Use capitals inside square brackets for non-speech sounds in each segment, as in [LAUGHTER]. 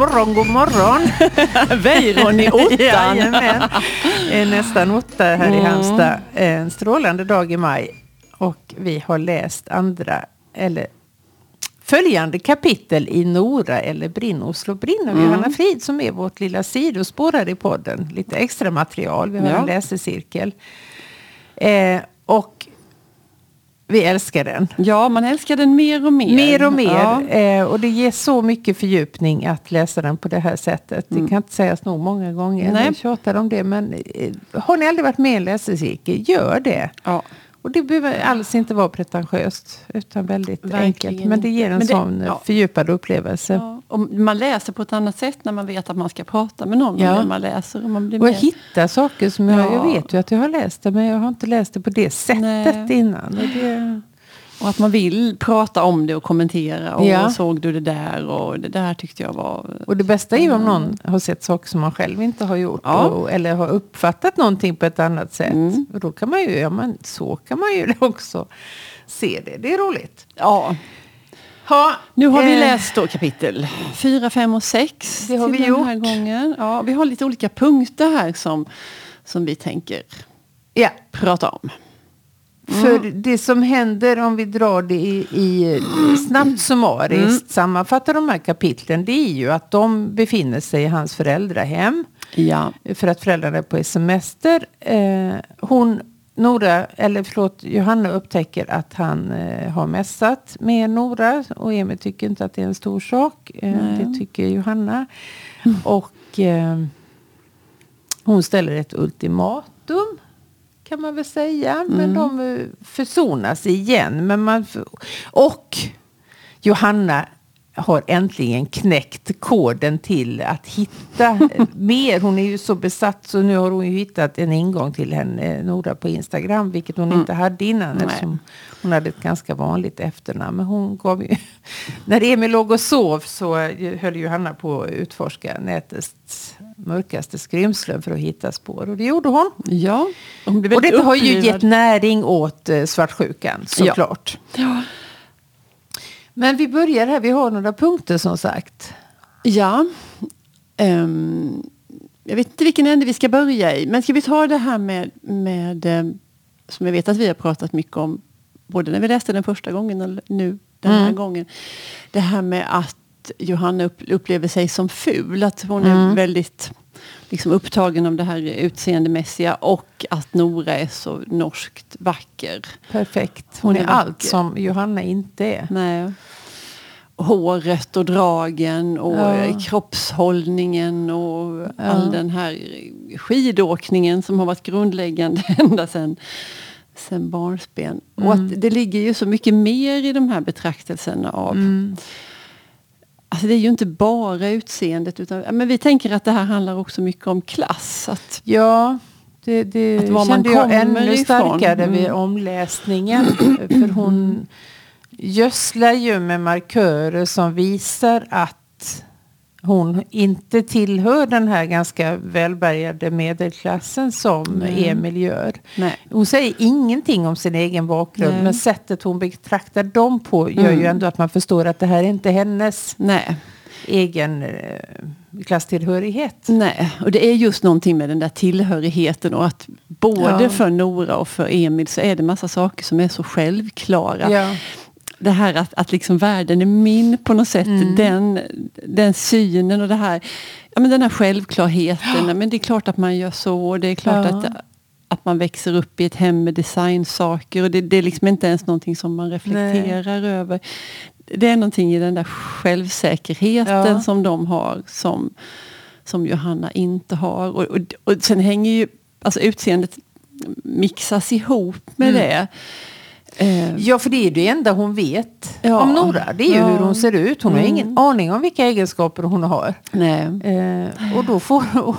Morgon, god morgon! [LAUGHS] Weiron i [LAUGHS] ottan. Jajamän. Eh, Nästan åtta här i Mm. Halmstad. En strålande dag i maj. Och vi har läst andra, eller följande kapitel i Nora eller Brinn Oslo Brinn av Mm. Johanna Frid som är vårt lilla sidospår här i podden. Lite extra material. Vi har Ja. en läsecirkel. Eh, och vi älskar den. Ja, man älskar den mer och mer. Mer och mer. Ja. Eh, och det ger så mycket fördjupning att läsa den på det här sättet. Det kan inte sägas nog många gånger. Mm. Nej. Jag tjatar om det. Men eh, har ni aldrig varit med i en läsecirkel, gör det. Ja. Och det behöver alls inte vara pretentiöst. Utan väldigt Verkligen enkelt. Men det ger en det- sån ja. fördjupad upplevelse. Ja. Och man läser på ett annat sätt när man vet att man ska prata med någon Ja. om det man läser. Och man blir Och jag mer... hittar saker som jag, Ja. jag vet ju att jag har läst det. Men jag har inte läst det på det sättet Nej. innan. Och det, Och att man vill prata om det och kommentera. Och Ja. såg du det där? Och det där tyckte jag var... Och det bästa är ju om någon har sett saker som man själv inte har gjort. Ja. Och, eller har uppfattat någonting på ett annat sätt. Mm. Och då kan man ju, ja men så kan man ju [LAUGHS] också se det. Det är roligt. Ja. Ha, Nu har vi eh, läst då kapitel 4, 5 och 6. Det har vi den här gjort. gången. Ja, vi har lite olika punkter här som, som vi tänker Ja, prata om. för Mm. det som händer om vi drar det i, i snabbt summariskt Mm. sammanfattar de här kapitlen. Det är ju att de befinner sig i hans föräldrahem. Ja. för att föräldrarna är på semester. Eh, hon, Nora, eller förlåt, Johanna upptäcker att han eh, har mässat med Nora och Emil tycker inte att det är en stor sak. Eh, det tycker Johanna. Och eh, hon ställer ett ultimatum kan man väl säga. Men de eh, försonas igen. Men man, och Johanna har äntligen knäckt koden till att hitta eh, [LAUGHS] mer. Hon är ju så besatt så nu har hon ju hittat en ingång till henne, Nora, på Instagram. Vilket hon inte hade innan Nej. eftersom hon hade ett ganska vanligt efternamn. Men hon gav ju... [LAUGHS] När Emil låg och sov så eh, höll Johanna på att utforska nätets mörkaste skrymslen för att hitta spår. Och det gjorde hon. ja. Hon Och detta har ju gett näring åt eh, svartsjukan såklart. Ja. Men vi börjar här, vi har några punkter som sagt. Ja. Ehm, jag vet inte vilken ände vi ska börja i. Men ska vi ta det här med, med ehm, som jag vet att vi har pratat mycket om. Både när vi läste den första gången och nu den här Mm. gången. Det här med att Johanna upp, upplever sig som ful. Att hon Mm. är väldigt liksom, upptagen av det här utseendemässiga. Och att Nora är så norskt vacker. Perfekt. Hon, Hon är, är allt som Johanna inte är. Nej. Håret och dragen och Ja. kroppshållningen och Ja. all den här skidåkningen som har varit grundläggande [LAUGHS] ända sedan sen barnsben. Och Mm. att det ligger ju så mycket mer i de här betraktelserna av Mm. Alltså det är ju inte bara utseendet utan men vi tänker att det här handlar också mycket om klass. Att, Ja, det, det Att var man kände jag kommer ännu ifrån. starkare Mm. vid omläsningen. För hon [CLEARS THROAT] gödslar ju med markörer som visar att hon inte tillhör den här ganska välbärgade medelklassen som Nej. Emil gör. nej. Hon säger ingenting om sin egen bakgrund Nej. men sättet hon betraktar dem på gör ju Mm. ändå att man förstår att det här är inte hennes nej. egen eh, klasstillhörighet. Nej, och det är just någonting med den där tillhörigheten och att både Ja. för Nora och för Emil så är det massa saker som är så självklara. Ja. Det här att, att liksom världen är min på något sätt, Mm. den, den synen och det här, ja, men den här självklarheten. Ja. Men det är klart att man gör så och det är klart Ja. att, att man växer upp i ett hem med designsaker och det, det är liksom inte ens någonting som man reflekterar över. Det är någonting i den där självsäkerheten Ja. som de har som, som Johanna inte har. Och, och, och sen hänger ju alltså utseendet mixas ihop med Mm. det. Eh, Ja, för det är det enda hon vet Ja. om Nora. Det är ju Ja. hur hon ser ut. Hon har Mm. ingen aning om vilka egenskaper hon har. Eh, och då får och,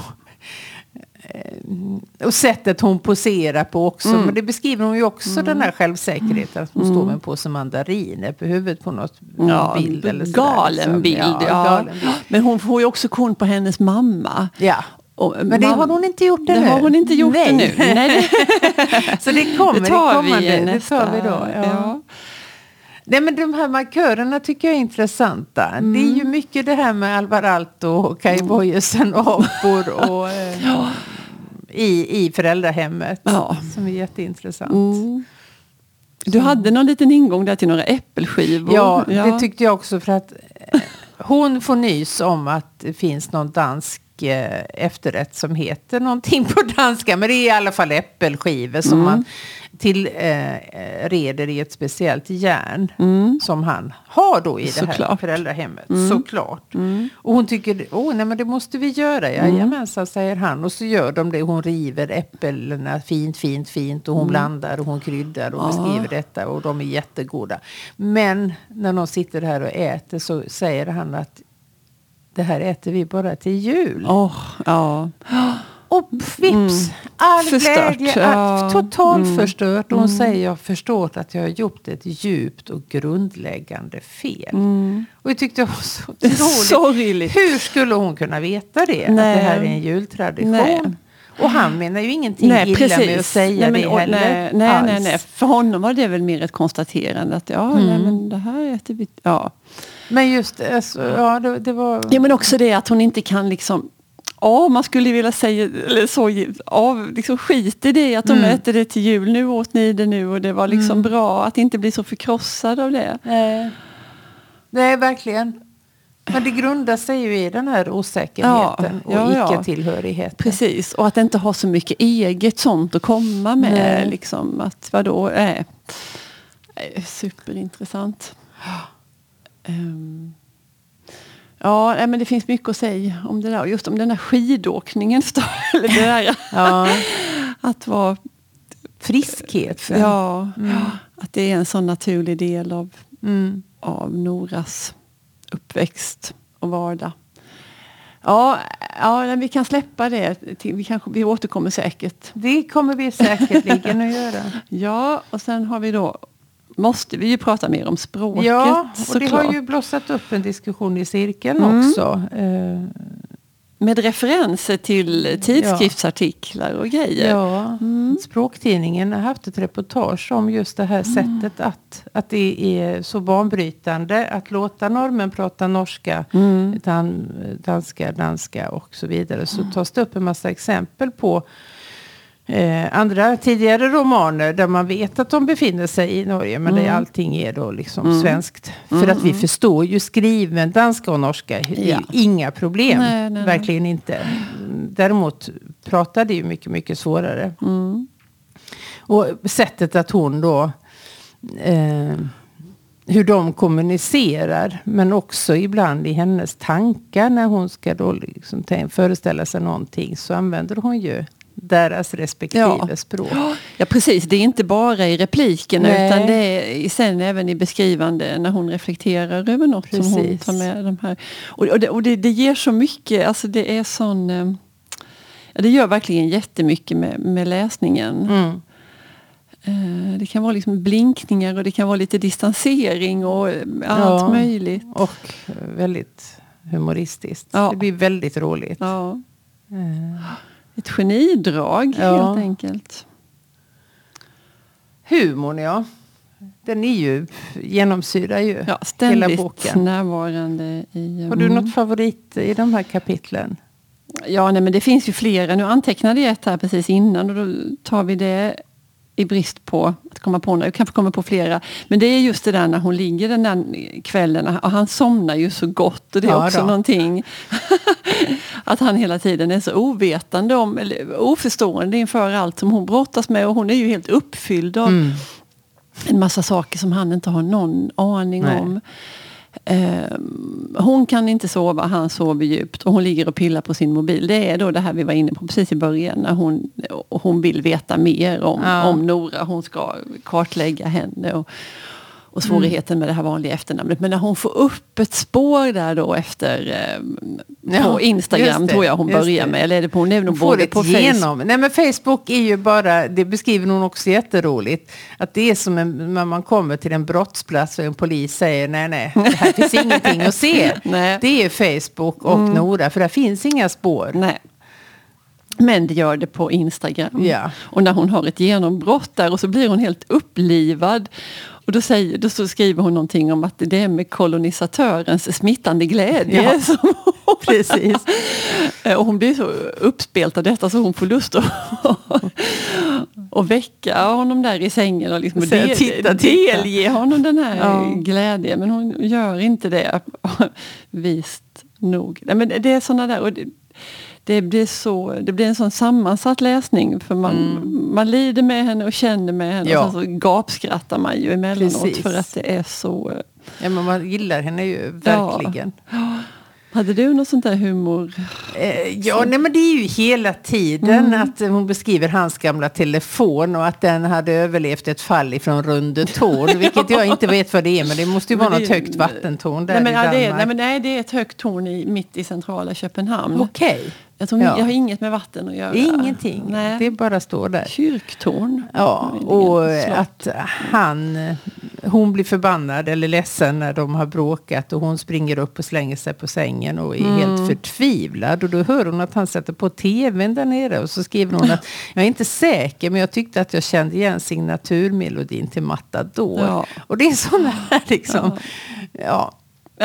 eh, och sättet hon poserar på också. Mm. Men det beskriver hon ju också den här självsäkerheten. Att hon Mm. står med en påse mandariner på huvudet på något Ja, bild. Eller sådär, galen liksom. bild. Ja, galen bild. Men hon får ju också kon på hennes mamma. Ja. Och Men det mam- har hon inte gjort det ännu. har hon inte gjort Nej. ännu. Nej, det, [LAUGHS] Så det kommer det tar i kommande. vi i det nästa. tar vi då. Ja. Ja. Nej men de här markörerna tycker jag är intressanta. Mm. Det är ju mycket det här med Alvar Aalto och Kaj Bojesen och apor [LAUGHS] och, eh, i, i föräldrahemmet. Ja. Som är jätteintressant. Mm. Du hade någon liten ingång där till några äppelskivor. Ja, det tyckte jag också för att eh, hon får nys om att det finns någon dansk efterrätt som heter någonting på danska. Men det är i alla fall äppelskivor som man till eh, eh, reder i ett speciellt järn. Som han har då i det här Såklart. föräldrahemmet. Såklart. Och hon tycker, åh nej men det måste vi göra. Jajamensan säger han. Och så gör de det. Hon river äpplena fint, fint, fint. Och hon blandar och hon kryddar och beskriver detta. Och de är jättegoda. Men när de sitter här och äter så säger han att det här äter vi bara till jul. Åh, ja. Och vips, all Förstört, glädje, ja. är totalt förstört. Och hon säger, jag har förstått att jag har gjort ett djupt och grundläggande fel. Och jag tyckte det var [LAUGHS] så otroligt. Sorgligt. Hur skulle hon kunna veta det? Nej. Att det här är en jultradition. Nej. Och han menar ju ingenting Nej, illa precis. med att säga nej, men, det heller. nej, nej, nej, nej. För honom var det väl mer ett konstaterande att ja, nej, Mm. men det här äter vi. Ja. Men just alltså, ja, det, det var... ja, men också det att hon inte kan liksom Ja, man skulle vilja säga, eller så, av, liksom skit i det, att de Mm. äter det till jul. Nu åt ni det nu och det var liksom bra. Att inte bli så förkrossad av det. Nej. Nej, verkligen. Men det grundar sig ju i den här osäkerheten Ja, och ja. icke-tillhörigheten. Precis, och att inte ha så mycket eget sånt att komma med. Nej. Liksom, att vadå, äh, superintressant. Ehm, ja, nej, men det finns mycket att säga om det där. Just om den där skidåkningen. Eller det där, [LAUGHS] Ja. att vara, Friskheten. ja, att det är en sån naturlig del av, Mm. av Noras uppväxt och vardag. Ja, ja vi kan släppa det. Vi, kanske, vi återkommer säkert. Det kommer vi säkerligen att göra. [LAUGHS] Ja, och sen har vi då måste vi ju prata mer om språket Ja, och det har ju blossat upp en diskussion i cirkeln Mm. också. Eh, Med referenser till tidskriftsartiklar och grejer. ja, Språktidningen har haft ett reportage om just det här sättet att, att det är så banbrytande att låta normen prata norska, dan, danska, danska och så vidare. Så tas det upp en massa exempel på eh, andra tidigare romaner där man vet att de befinner sig i Norge men där allting är då liksom svenskt. För att vi förstår ju skriven danska och norska, är Ja. inga problem. Nej, nej, nej. Verkligen inte. Däremot pratar det ju mycket, mycket svårare. Och sättet att hon då eh, hur de kommunicerar. Men också ibland i hennes tankar när hon ska då liksom föreställa sig någonting. Så använder hon ju deras respektive Ja. språk. Ja precis, det är inte bara i replikerna Nej. utan det är sen även i beskrivande när hon reflekterar över något som hon Precis. tar med. De här. Och, och, det, och det, det ger så mycket, alltså det är sån... eh, Ja, det gör verkligen jättemycket med, med läsningen. Mm. Eh, Det kan vara liksom blinkningar och det kan vara lite distansering och eh, allt Ja. möjligt. Och väldigt humoristiskt. Ja. Det blir väldigt roligt. Ja. Eh, Ett genidrag Ja. helt enkelt. Humorn ja. Den är ju, genomsyrar ju Ja, hela boken. närvarande i... Har du mm. något favorit i de här kapitlen? Ja, nej, men det finns ju flera. Nu antecknade jag ett här precis innan och då tar vi det i brist på att komma på några. Jag kanske kommer på flera. Men det är just det där när hon ligger den där kvällen och han somnar ju så gott och det är Ja också då. någonting. [LAUGHS] att han hela tiden är så ovetande om, eller oförstående inför allt som hon brottas med och hon är ju helt uppfylld av Mm. en massa saker som han inte har någon aning Nej. om. Ehm, hon kan inte sova, han sover djupt och hon ligger och pillar på sin mobil. Det är då det här vi var inne på precis i början när hon, hon vill veta mer om, Ja. om Nora. Hon ska kartlägga henne och, och svårigheten med det här vanliga efternamnet. Men när hon får upp ett spår där då efter Ja, på Instagram just det, tror jag hon börjar det. med. Eller är det på, hon är Hon både på Facebook. Nej men Facebook är ju bara, det beskriver hon också jätteroligt. Att det är som en, när man kommer till en brottsplats och en polis säger nej nej, det här finns [LAUGHS] ingenting att se. Nej. Det är Facebook och Nora för där finns inga spår. Nej. Men det gör det på Instagram. Ja. Och när hon har ett genombrott där och så blir hon helt upplivad. Och då, säger, då så skriver hon någonting om att det är med kolonisatörens smittande glädje. Ja, [LAUGHS] som Precis. och hon blir så uppspelt av detta så hon får lust att och väcka honom där i sängen och liksom del, "Titta, titta." delge honom den här Ja. glädjen. Men hon gör inte det. [LAUGHS] Vist nog. Nej, men det är såna där. Och det, det, blir så, det blir en sån sammansatt läsning. För man, man lider med henne och känner med henne. Mm. Ja. Och sen så gapskrattar man ju emellanåt Precis. för att det är så... Ja, men man gillar henne ju verkligen. Hade du något sånt där humor? Eh, ja, nej, men det är ju hela tiden Mm. att hon beskriver hans gamla telefon och att den hade överlevt ett fall ifrån Rundetårn. [LAUGHS] Vilket jag inte vet vad det är, men det måste ju Men vara det något högt vattentorn där Nej men, i ja, Danmark. det är, nej, men nej, det är ett högt torn i, mitt i centrala Köpenhamn. Okej, Jag, tror, Ja. jag har inget med vatten att göra. ingenting. Nej. Det bara står där. Kyrktorn. Ja, och Slott. att han, hon blir förbannad eller ledsen när de har bråkat och hon springer upp och slänger sig på sängen och är Mm. helt förtvivlad. Och då hör hon att han sätter på tvn där nere och så skriver hon att [LAUGHS] jag är inte säker men jag tyckte att jag kände igen signaturmelodin till Matador. Ja. Och det är sådana här [LAUGHS] liksom, ja. Ja,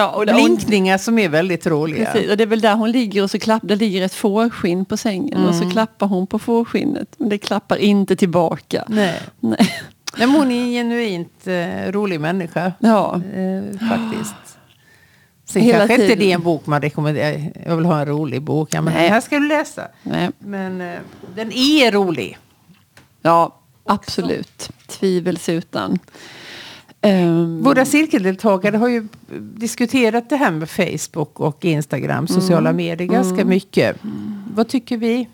och, och, blinkningar som är väldigt roliga. precis, och det är väl där hon ligger och så klapp, det ligger ett fårskinn på sängen och så klappar hon på fårskinnet. Men det klappar inte tillbaka. Nej. [LAUGHS] Nej. Men hon är en genuint eh, rolig människa. Ja. Eh, faktiskt. [GASPS] Sen Hela kanske inte tiden. det är en bok man rekommenderar. Jag vill ha en rolig bok. Ja, men Nej. den här ska du läsa. Nej. Men eh, den är rolig. ja, absolut. Tvivelsutan. Um, Våra cirkeldeltagare har ju diskuterat det här med Facebook och Instagram, sociala medier ganska mycket. Vad tycker vi?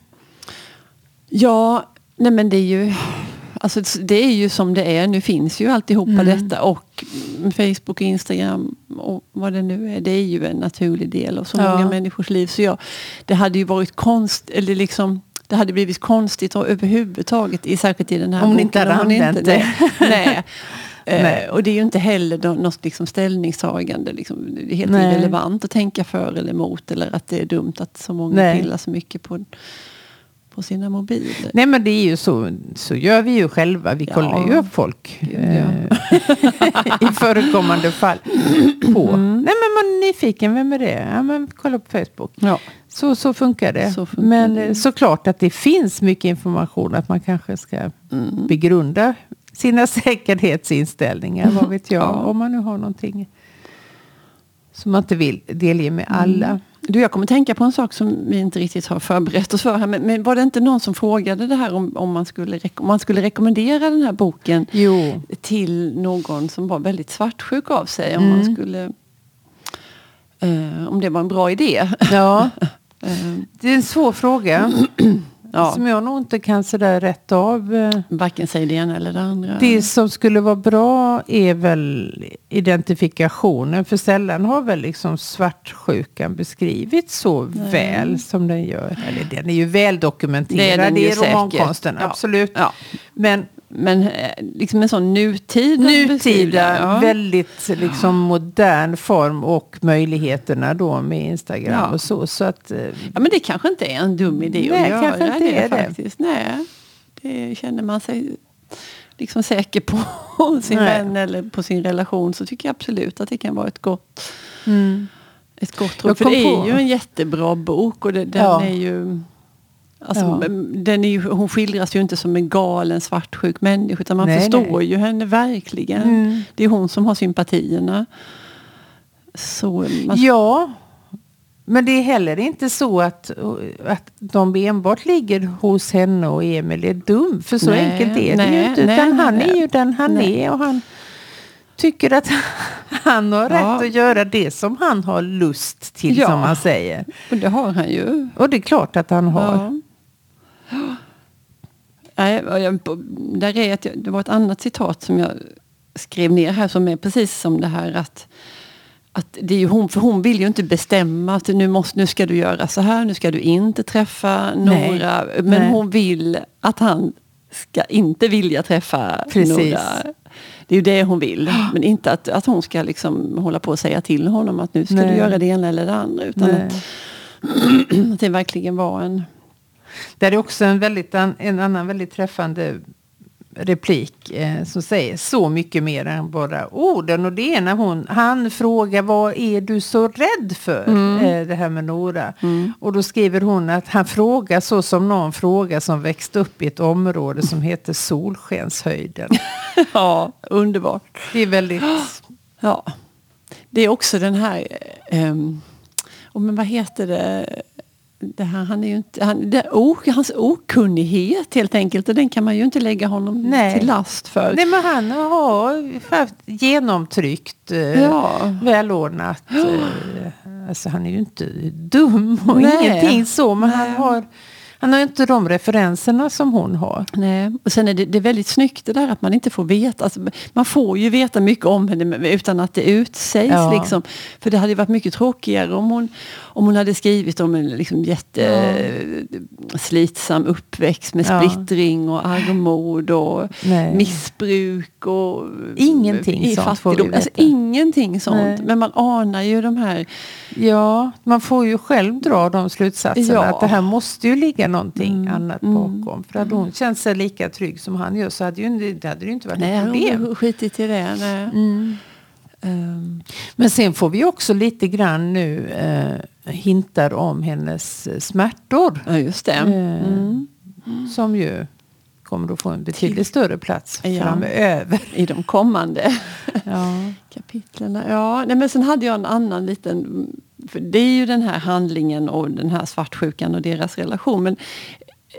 Ja, nej men det är ju... Alltså det är ju som det är. Nu finns ju alltihopa detta. Och Facebook och Instagram och vad det nu är. Det är ju en naturlig del av så Ja. många människors liv. Så jag, det hade ju varit konst, eller liksom, det hade blivit konstigt och överhuvudtaget, i, särskilt i den här Om ni boken. inte hade om hon använt det. [LAUGHS] Nej. Nej. Eh, och det är ju inte heller något liksom ställningstagande. Liksom, det är helt Nej. irrelevant att tänka för eller emot. Eller att det är dumt att så många Nej. pillar så mycket på, på sina mobiler. Nej men det är ju så, så gör vi ju själva. Vi Ja. kollar ju upp folk. Gud, eh, [LAUGHS] I förekommande fall. På. Mm. Nej men man är nyfiken, vem är det? Ja men kolla på Facebook. Ja. Så, så funkar det. Så funkar men det. eh, såklart att det finns mycket information. Att man kanske ska Mm. begrunda sina [LAUGHS] säkerhetsinställningar. Vad vet jag. Ja. Om man nu har någonting som man inte vill delge med Mm. alla. Du, jag kommer tänka på en sak som vi inte riktigt har förberett oss för. Här. Men, men var det inte någon som frågade det här om, om, man skulle, om man skulle rekommendera den här boken Jo. till någon som var väldigt svartsjuk av sig? Om, Mm. man skulle, eh, om det var en bra idé. Ja, [LAUGHS] Eh, det är en svår fråga. [CLEARS THROAT] ja, Som jag nog inte kan sådär rätt av. eh, varken säga det ena eller det andra. Det som skulle vara bra är väl identifikationen. För sällan har väl liksom svartsjukan beskrivits så Nej. väl som den gör. Eller den är ju väl dokumenterad. Är romankonsten. Ja. absolut. Ja. Men Men eh, liksom en sån nutida nutida, ja. väldigt liksom modern form och möjligheterna då med Instagram Ja. och så. Så att, eh, Ja, men det kanske inte är en dum idé Nej, att göra kanske inte det är det. faktiskt. Nej, det känner man sig liksom säker på [LAUGHS] sin Nej. vän eller på sin relation så tycker jag absolut att det kan vara ett gott, ett gott råd. För det är på- ju en jättebra bok och det, den Ja. är ju... Alltså, Ja. Den är hon skildras ju inte som en galen svartsjuk människa utan man Nej, förstår nej. ju henne verkligen. Mm. Det är hon som har sympatierna. Så man, Ja, men det är heller inte så att, att de enbart ligger hos henne och Emil är dum. För så Nej, enkelt är det ju inte. Utan han är ju den han är. Och han tycker att [LAUGHS] han har Ja. rätt att göra det som han har lust till. Ja. Som han säger. och det har han ju. Och det är klart att han har. Ja. Nej, och jag, där är ett, det var ett annat citat som jag skrev ner här som är precis som det här att att det är ju hon, för hon vill ju inte bestämma att nu, måste, nu ska du göra så här, nu ska du inte träffa Nej. några. Men Nej. hon vill att han ska inte vilja träffa Precis. några. Det är ju det hon vill. Men inte att, att hon ska liksom hålla på och säga till honom att nu ska Nej. du göra det ena eller det andra. Utan Nej. att, [CLEARS THROAT] att det verkligen var en... Där är också en, väldigt, en annan väldigt träffande replik eh, som säger så mycket mer än bara orden. Och det är när hon, han frågar vad är du så rädd för? Eh, det här med Nora. Och då skriver hon att han frågar så som någon frågar som växt upp i ett område som heter Solskenshöjden. [LAUGHS] Ja, underbart. Det är väldigt... Ja. Det är också den här... Um, oh, men vad heter det? Det här, han är ju inte, han, det, oh, hans okunnighet helt enkelt. Och den kan man ju inte lägga honom Nej. till last för. Nej, men han har haft genomtryckt, eh, Ja. välordnat. Eh, alltså han är ju inte dum och Nej. ingenting så. Men han Nej. har, han har inte de referenserna som hon har. Nej. Och sen är det, det är väldigt snyggt det där att man inte får veta. Alltså, man får ju veta mycket om henne utan att det utsägs. Ja. Liksom. För det hade varit mycket tråkigare om hon, om hon hade skrivit om en liksom, jätteslitsam uppväxt med Ja. splittring och armod och Nej. missbruk och Ingenting i sånt får vi. Alltså, veta. ingenting sånt. Nej. Men man anar ju de här Ja, man får ju själv dra de slutsatserna. Ja. Att det här måste ju ligga någonting Mm. annat Mm. bakom. För hade hon känt sig lika trygg som han gör så hade ju, det hade det inte varit Nej, ett problem. hon skitit i det. Nej. Mm. Ehm, Men sen får vi också lite grann nu eh, hintar om hennes smärtor. ja, just det. Eh, Mm. Som ju kommer att få en betydligt större plats Ja. framöver. [LAUGHS] I de kommande [LAUGHS] Ja. kapitlen. Ja, nej, men sen hade jag en annan liten... För det är ju den här handlingen och den här svartsjukan och deras relation. Men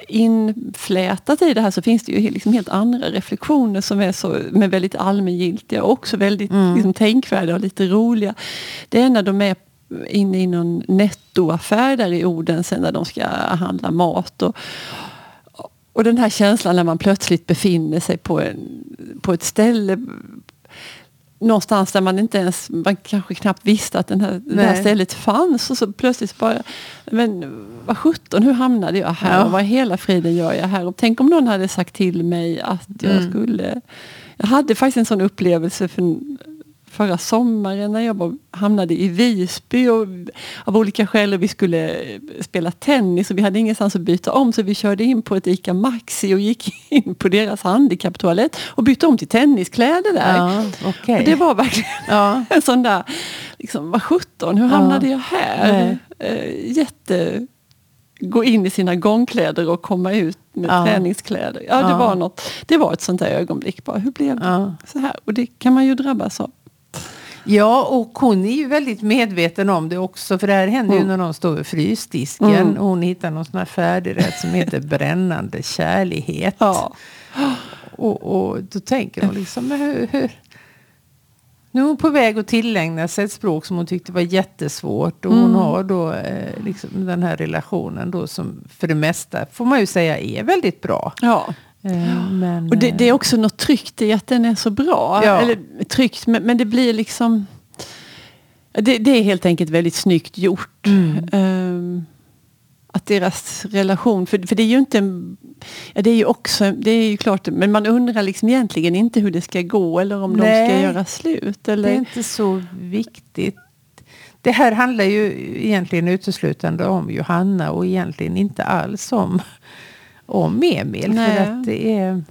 inflätat i det här så finns det ju liksom helt andra reflektioner som är så, med väldigt allmängiltiga och också väldigt Mm. liksom, tänkvärda och lite roliga. Det är när de är inne i någon nettoaffär där i Odense när de ska handla mat. Och, och den här känslan när man plötsligt befinner sig på, en, på ett ställe någonstans där man inte ens, man kanske knappt visste att den här, det här stället fanns. Och så plötsligt bara, men vad sjutton, hur hamnade jag här? Ja. Och vad hela friden gör jag här? Och tänk om någon hade sagt till mig att jag Mm. skulle... Jag hade faktiskt en sån upplevelse för, förra sommaren när jag var, hamnade i Visby och, av olika skäl och vi skulle spela tennis och vi hade ingenstans att byta om så vi körde in på ett ICA Maxi och gick [LAUGHS] in på deras handikapptoalett och bytte om till tenniskläder där. Ja, okej. Och det var verkligen Ja. [LAUGHS] en sån där, liksom, vad sjutton, hur hamnade jag här? Eh, jätte... Gå in i sina gångkläder och komma ut med Ja. träningskläder. Ja, det, Ja. var något, det var ett sånt där ögonblick. Bara, hur blev det Ja. så här? Och det kan man ju drabbas av. Ja, och hon är ju väldigt medveten om det också. För det här händer ju Mm. när de står vid frysdisken. Mm. Och hon hittar någon sån här färdigrätt som heter [LAUGHS] brännande kärlighet. Ja. Och, och då tänker hon liksom, hur, hur? Nu är hon på väg att tillägna sig ett språk som hon tyckte var jättesvårt. Och hon Mm. har då eh, liksom den här relationen då som för det mesta, får man ju säga, är väldigt bra. ja. Eh, men, Och det, det är eh, också något tryggt i att den är så bra. Ja. Eller tryggt, men, men det blir liksom... Det, det är helt enkelt väldigt snyggt gjort. Mm. Ehm, att deras relation, för, för det är ju inte... en- Ja, det är ju också, det är ju klart, men man undrar liksom egentligen inte hur det ska gå eller om de ska Nej. göra slut. Det är Eller, inte så viktigt. Det här handlar ju egentligen uteslutande om Johanna och egentligen inte alls om, om Emil. Nej. För att det är,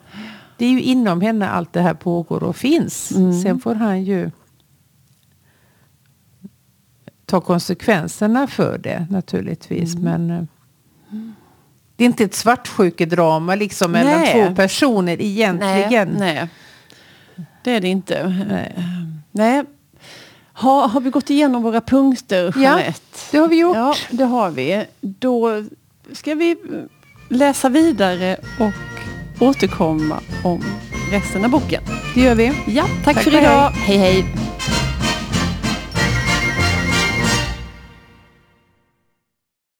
det är ju inom henne allt det här pågår och finns. Mm. Sen får han ju ta konsekvenserna för det naturligtvis. Mm. Men eh, det är inte ett svartsjukedrama liksom mellan Nej. två personer egentligen. nej, nej. Det är det inte. Nej. Nej. Har, har vi gått igenom våra punkter, Ja. Jeanette? Det har vi gjort. Ja, det har vi. Då ska vi läsa vidare och återkomma om resten av boken. Det gör vi. Ja, tack, Tack för och hej. idag. hej. hej.